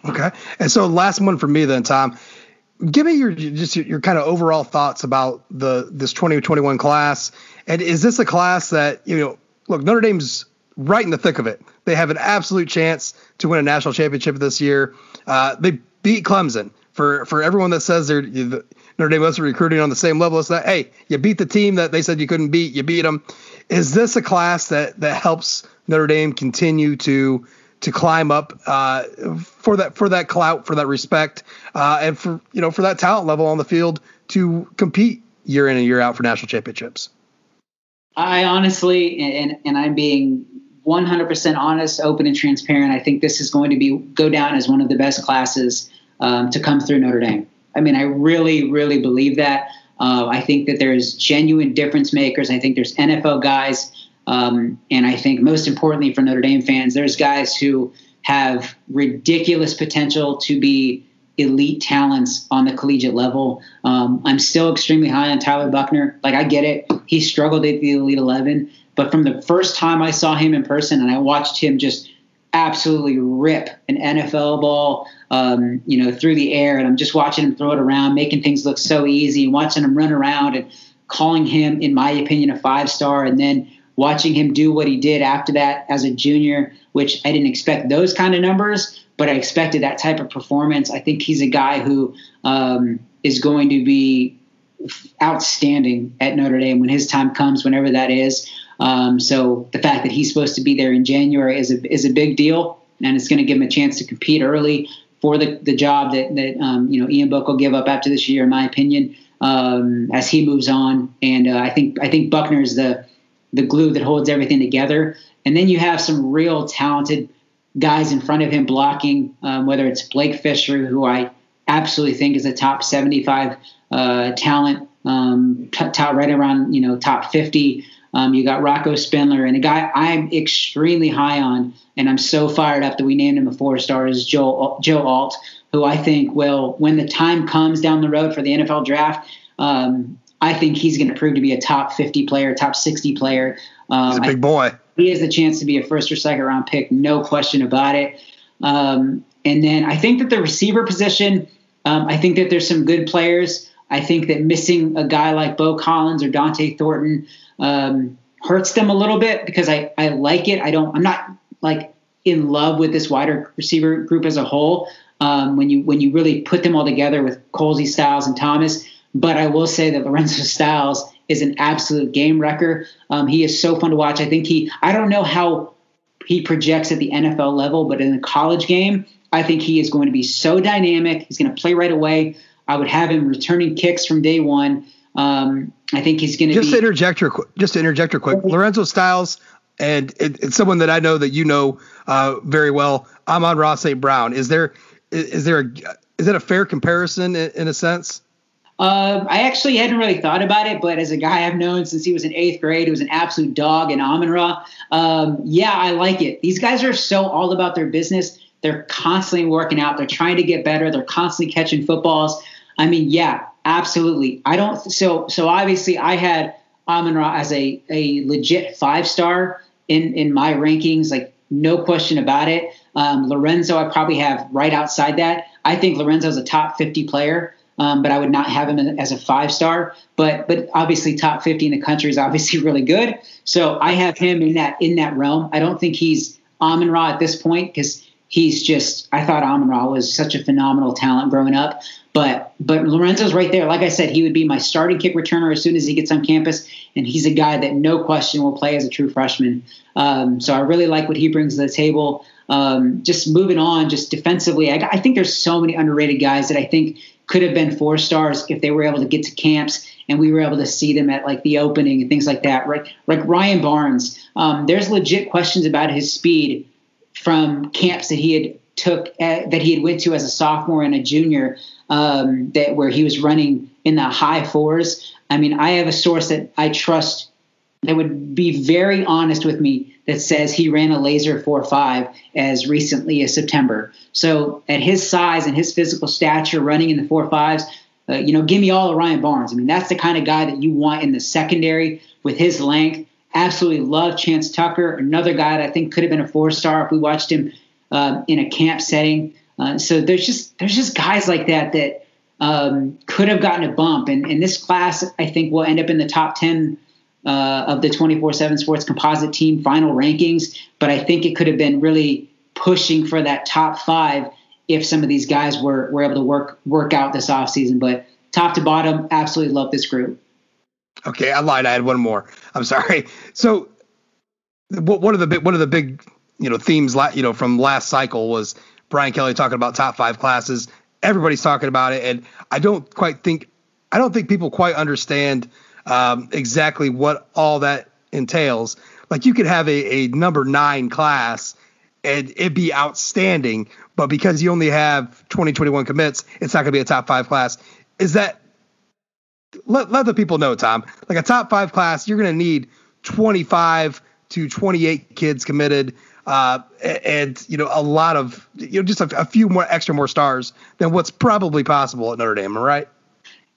Okay, and so last one for me then, Tom. Give me your just your, your kind of overall thoughts about the this 2021 class, and is this a class that you know? Look, Notre Dame's right in the thick of it. They have an absolute chance to win a national championship this year. Uh, they beat Clemson. For for everyone that says they're Notre Dame wasn't recruiting on the same level as that, hey, you beat the team that they said you couldn't beat. You beat them. Is this a class that that helps Notre Dame continue to to climb up uh, for that for that clout, for that respect, uh, and for you know for that talent level on the field to compete year in and year out for national championships. I honestly, and and I'm being 100% honest, open, and transparent. I think this is going to be go down as one of the best classes um, to come through Notre Dame. I mean, I really, really believe that. Uh, I think that there's genuine difference makers. I think there's NFL guys um, and I think most importantly for Notre Dame fans, there's guys who have ridiculous potential to be elite talents on the collegiate level. Um, I'm still extremely high on Tyler Buchner. Like I get it, he struggled at the Elite 11, but from the first time I saw him in person and I watched him just absolutely rip an NFL ball, um, you know, through the air, and I'm just watching him throw it around, making things look so easy, and watching him run around and calling him, in my opinion, a five star, and then watching him do what he did after that as a junior, which I didn't expect those kind of numbers, but I expected that type of performance. I think he's a guy who um, is going to be outstanding at Notre Dame when his time comes, whenever that is. Um, so the fact that he's supposed to be there in January is a is a big deal, and it's going to give him a chance to compete early for the, the job that that um, you know Ian Book will give up after this year, in my opinion, um, as he moves on. And uh, I think I think Buchner is the the glue that holds everything together. And then you have some real talented guys in front of him blocking, um, whether it's Blake Fisher, who I absolutely think is a top 75 uh, talent, um, top right around you know top 50. Um, you got Rocco Spindler and a guy I'm extremely high on, and I'm so fired up that we named him a four star is Joe Joe Alt, who I think will, when the time comes down the road for the NFL draft, um, I think he's going to prove to be a top 50 player, top 60 player. Um, he's a big boy. He has the chance to be a first or second round pick, no question about it. Um, and then I think that the receiver position, um, I think that there's some good players. I think that missing a guy like Beaux Collins or Dont'e Thornton um, hurts them a little bit because I, I like it. I don't. I'm not like in love with this wider receiver group as a whole. Um, when you when you really put them all together with Colzie, Styles, and Thomas, but I will say that Lorenzo Styles is an absolute game wrecker. Um, he is so fun to watch. I think he, I don't know how he projects at the NFL level, but in the college game, I think he is going to be so dynamic. He's going to play right away. I would have him returning kicks from day one. Um, I think he's going to just be, interject quick. Just to interject real quick, Lorenzo Styles, and it, it's someone that I know that you know uh, very well. Amon-Ra St. Brown. Is there is there a is that a fair comparison in, in a sense? Uh, I actually hadn't really thought about it, but as a guy I've known since he was in eighth grade, who was an absolute dog in Amon Ra, um, yeah, I like it. These guys are so all about their business. They're constantly working out. They're trying to get better. They're constantly catching footballs. I mean, yeah, absolutely. I don't. So, so obviously, I had Amon Ra as a a legit five star in in my rankings, like no question about it. Um, Lorenzo, I probably have right outside that. I think Lorenzo's a top 50 player um, but I would not have him as a five star. But but obviously top 50 in the country is obviously really good. So I have him in that in that realm. I don't think he's Amon Ra at this point because he's just I thought Amon Ra was such a phenomenal talent growing up. But but Lorenzo's right there. Like I said, he would be my starting kick returner as soon as he gets on campus, and he's a guy that no question will play as a true freshman. Um, so I really like what he brings to the table. Um, just moving on, just defensively, I, I think there's so many underrated guys that I think could have been four stars if they were able to get to camps and we were able to see them at like the opening and things like that. Right, like Ryan Barnes. Um, there's legit questions about his speed from camps that he had took at, that he had went to as a sophomore and a junior um, that where he was running in the high fours. I mean, I have a source that I trust that would be very honest with me that says he ran a laser 4.5 as recently as September. So at his size and his physical stature, running in the 4.5s, uh, you know, give me all of Ryan Barnes. I mean, that's the kind of guy that you want in the secondary with his length. Absolutely love Chance Tucker, another guy that I think could have been a four star if we watched him uh, in a camp setting. Uh, so there's just there's just guys like that that um, could have gotten a bump, and, and this class I think will end up in the top ten uh, of the 24/7 Sports Composite Team final rankings, but I think it could have been really pushing for that top five if some of these guys were were able to work work out this offseason. But top to bottom, absolutely love this group. Okay, I lied. I had one more. I'm sorry. So, one of the big one of the big you know themes you know from last cycle was Brian Kelly talking about top five classes. Everybody's talking about it, and I don't quite think I don't think people quite understand um, exactly what all that entails. Like you could have a, a number nine class and it'd be outstanding, but because you only have 2021 commits, it's not going to be a top five class. Is that let, let the people know, Tom? Like a top five class, you're going to need 25 to 28 kids committed. Uh, and you know a lot of you know just a, a few more extra more stars than what's probably possible at Notre Dame, right?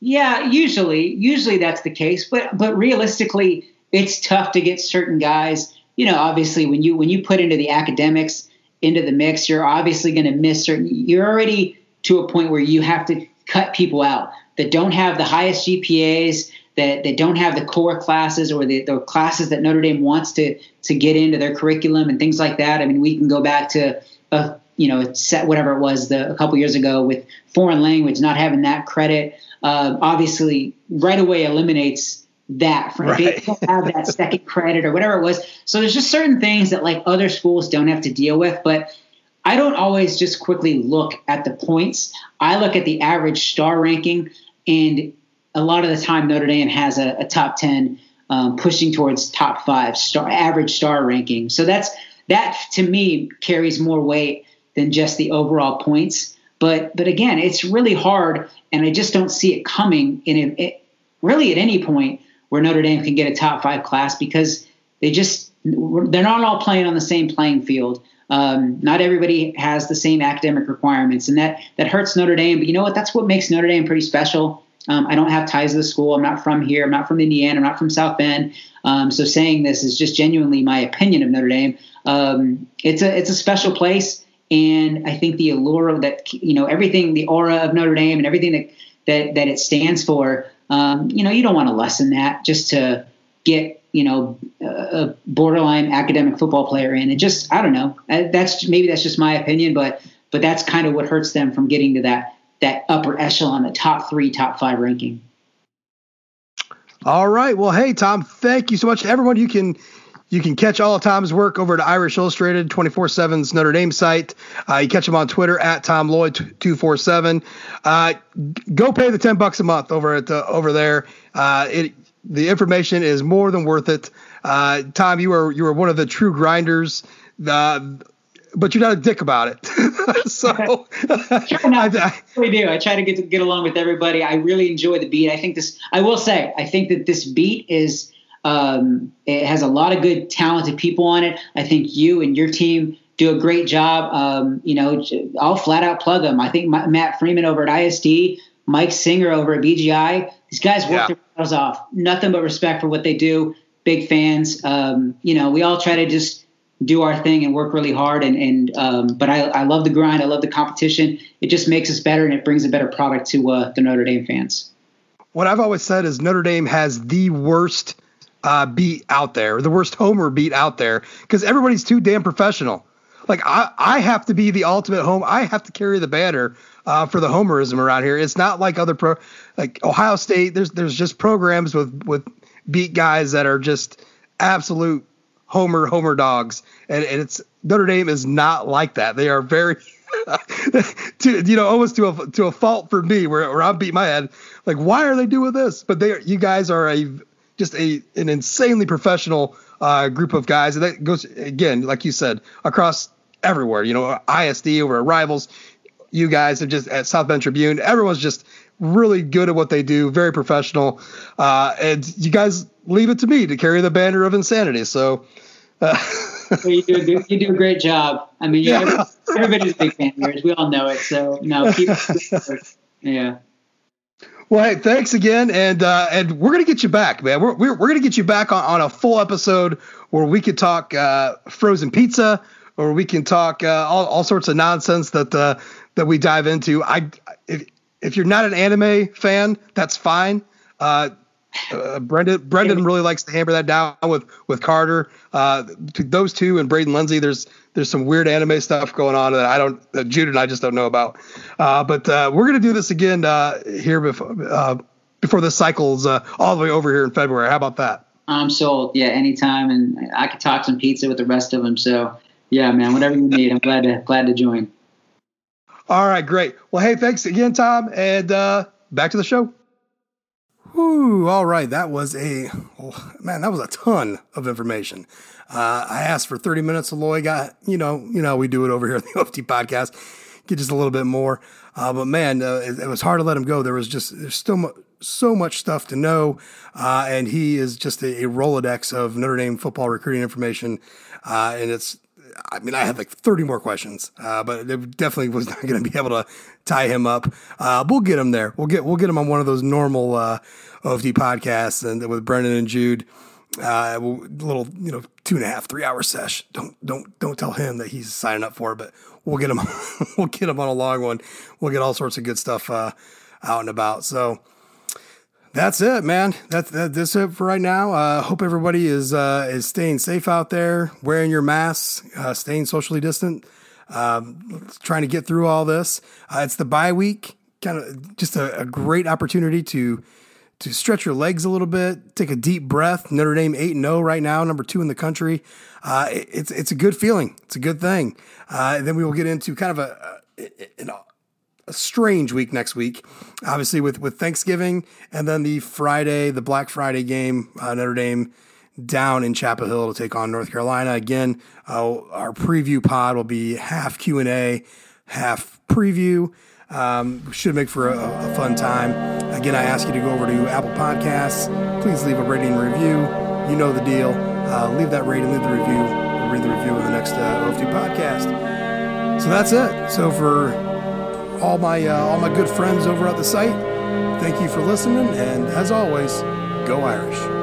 Yeah, usually, usually that's the case, but but realistically, it's tough to get certain guys. You know, obviously, when you when you put into the academics into the mix, you're obviously going to miss certain. You're already to a point where you have to cut people out that don't have the highest GPAs, that that don't have the core classes or the, the classes that Notre Dame wants to to get into their curriculum and things like that. I mean, we can go back to a you know set whatever it was the, a couple years ago with foreign language not having that credit uh, obviously right away eliminates that from right. being have that second credit or whatever it was. So there's just certain things that like other schools don't have to deal with. But I don't always just quickly look at the points. I look at the average star ranking, and a lot of the time Notre Dame has a, a top ten um, pushing towards top five star average star ranking. So that's that to me carries more weight than just the overall points. But but again, it's really hard, and I just don't see it coming in a, it, really at any point where Notre Dame can get a top five class because they just they're not all playing on the same playing field. Um, not everybody has the same academic requirements, and that that hurts Notre Dame. But you know what? That's what makes Notre Dame pretty special. Um, I don't have ties to the school. I'm not from here. I'm not from Indiana. I'm not from South Bend. Um, so saying this is just genuinely my opinion of Notre Dame. Um, it's a it's a special place. And I think the allure that, you know, everything, the aura of Notre Dame and everything that that, that it stands for, um, you know, you don't want to lessen that just to get, you know, a borderline academic football player in. And just, I don't know, that's maybe that's just my opinion, but but that's kind of what hurts them from getting to that that upper echelon, the top three, top five ranking. All right. Well, hey, Tom, thank you so much. Everyone, you can You can catch all of Tom's work over at Irish Illustrated 24 7's Notre Dame site. Uh, you catch him on Twitter at Tom Loy 247. Uh, go pay the 10 bucks a month over at uh, over there. Uh, it the information is more than worth it. Uh, Tom, you are you are one of the true grinders. Uh, but you're not a dick about it. so I, I, we do. I try to get to get along with everybody. I really enjoy the beat. I think this. I will say. I think that this beat is. Um, it has a lot of good, talented people on it. I think you and your team do a great job. Um, you know, I'll flat out plug them. I think Matt Freeman over at ISD, Mike Singer over at BGI. These guys work yeah. their tails off. Nothing but respect for what they do. Big fans. Um, you know, we all try to just do our thing and work really hard. And, and um, but I, I love the grind. I love the competition. It just makes us better and it brings a better product to uh, the Notre Dame fans. What I've always said is Notre Dame has the worst uh, beat out there, the worst homer beat out there, because everybody's too damn professional. Like I, I have to be the ultimate home. I have to carry the banner uh, for the homerism around here. It's not like other pro, like Ohio State. There's there's just programs with with beat guys that are just absolute homer homer dogs, and, and it's Notre Dame is not like that. They are very to you know almost to a to a fault for me where, where I'm beating my head like why are they doing this? But they you guys are a just a an insanely professional uh, group of guys, and that goes again like you said across everywhere. You know ISD over at Rivals. You guys have just at South Bend Tribune. Everyone's just really good at what they do, very professional. Uh, and you guys leave it to me to carry the banner of insanity. So. Uh, well, you, do a good, you do a great job. I mean, yeah, everybody's a big fan of yours. We all know it. So no, keep. yeah. Well, hey, thanks again, and uh, and we're gonna get you back, man. We're we're, we're gonna get you back on, on a full episode where we could talk uh, frozen pizza, or we can talk uh, all, all sorts of nonsense that uh, that we dive into. I if, if you're not an anime fan, that's fine. Uh, uh, Brendan Brendan really likes to hammer that down with with Carter. Uh, those two and Braden Lindsay. there's there's some weird anime stuff going on that I don't that Jude and I just don't know about. Uh, but uh, we're gonna do this again uh, here before uh, before this cycle's uh, all the way over here in February. How about that? I'm sold. Yeah, anytime, and I could talk some pizza with the rest of them. So yeah, man, whatever you need, I'm glad to glad to join. All right, great. Well, hey, thanks again, Tom, and uh, back to the show. All right, that was a man. That was a ton of information. Uh, I asked for 30 minutes. Aloy got you know you know we do it over here on the OFT podcast. Get just a little bit more, uh, but man, uh, it, it, was hard to let him go. There was just there's still so much stuff to know, uh, and he is just a, a, Rolodex of Notre Dame football recruiting information, uh, and it's I mean, I had like 30 more questions, uh, but it definitely was not going to be able to tie him up. Uh, we'll get him there. We'll get we'll get him on one of those normal uh, OFT podcasts and with Brendan and Jude. Uh, little you know two and a half three hour sesh. Don't don't don't tell him that he's signing up for it, but we'll get him we'll get him on a long one. We'll get all sorts of good stuff uh, out and about. So that's it, man. That's that, it for right now. Uh, hope everybody is uh, is staying safe out there, wearing your masks, uh, staying socially distant, um, trying to get through all this. Uh, it's the bye week, kind of just a, a, great opportunity to to stretch your legs a little bit, take a deep breath. Notre Dame eight and zero oh right now, number two in the country. Uh, it, it's it's a good feeling. It's a good thing. Uh, then we will get into kind of a, a, a a strange week next week, obviously with with Thanksgiving and then the Friday, the Black Friday game, uh, Notre Dame down in Chapel Hill to take on North Carolina. Again, uh, our preview pod will be half Q and A, half preview. Um, should make for a, a, fun time. Again, I ask you to go over to Apple Podcasts. Please leave a rating and review. You know the deal. Uh, leave that rating, leave the review. We'll read the review in the next uh, OFT podcast. So that's it. So for all my uh, all my good friends over at the site. Thank you for listening, and as always, go Irish.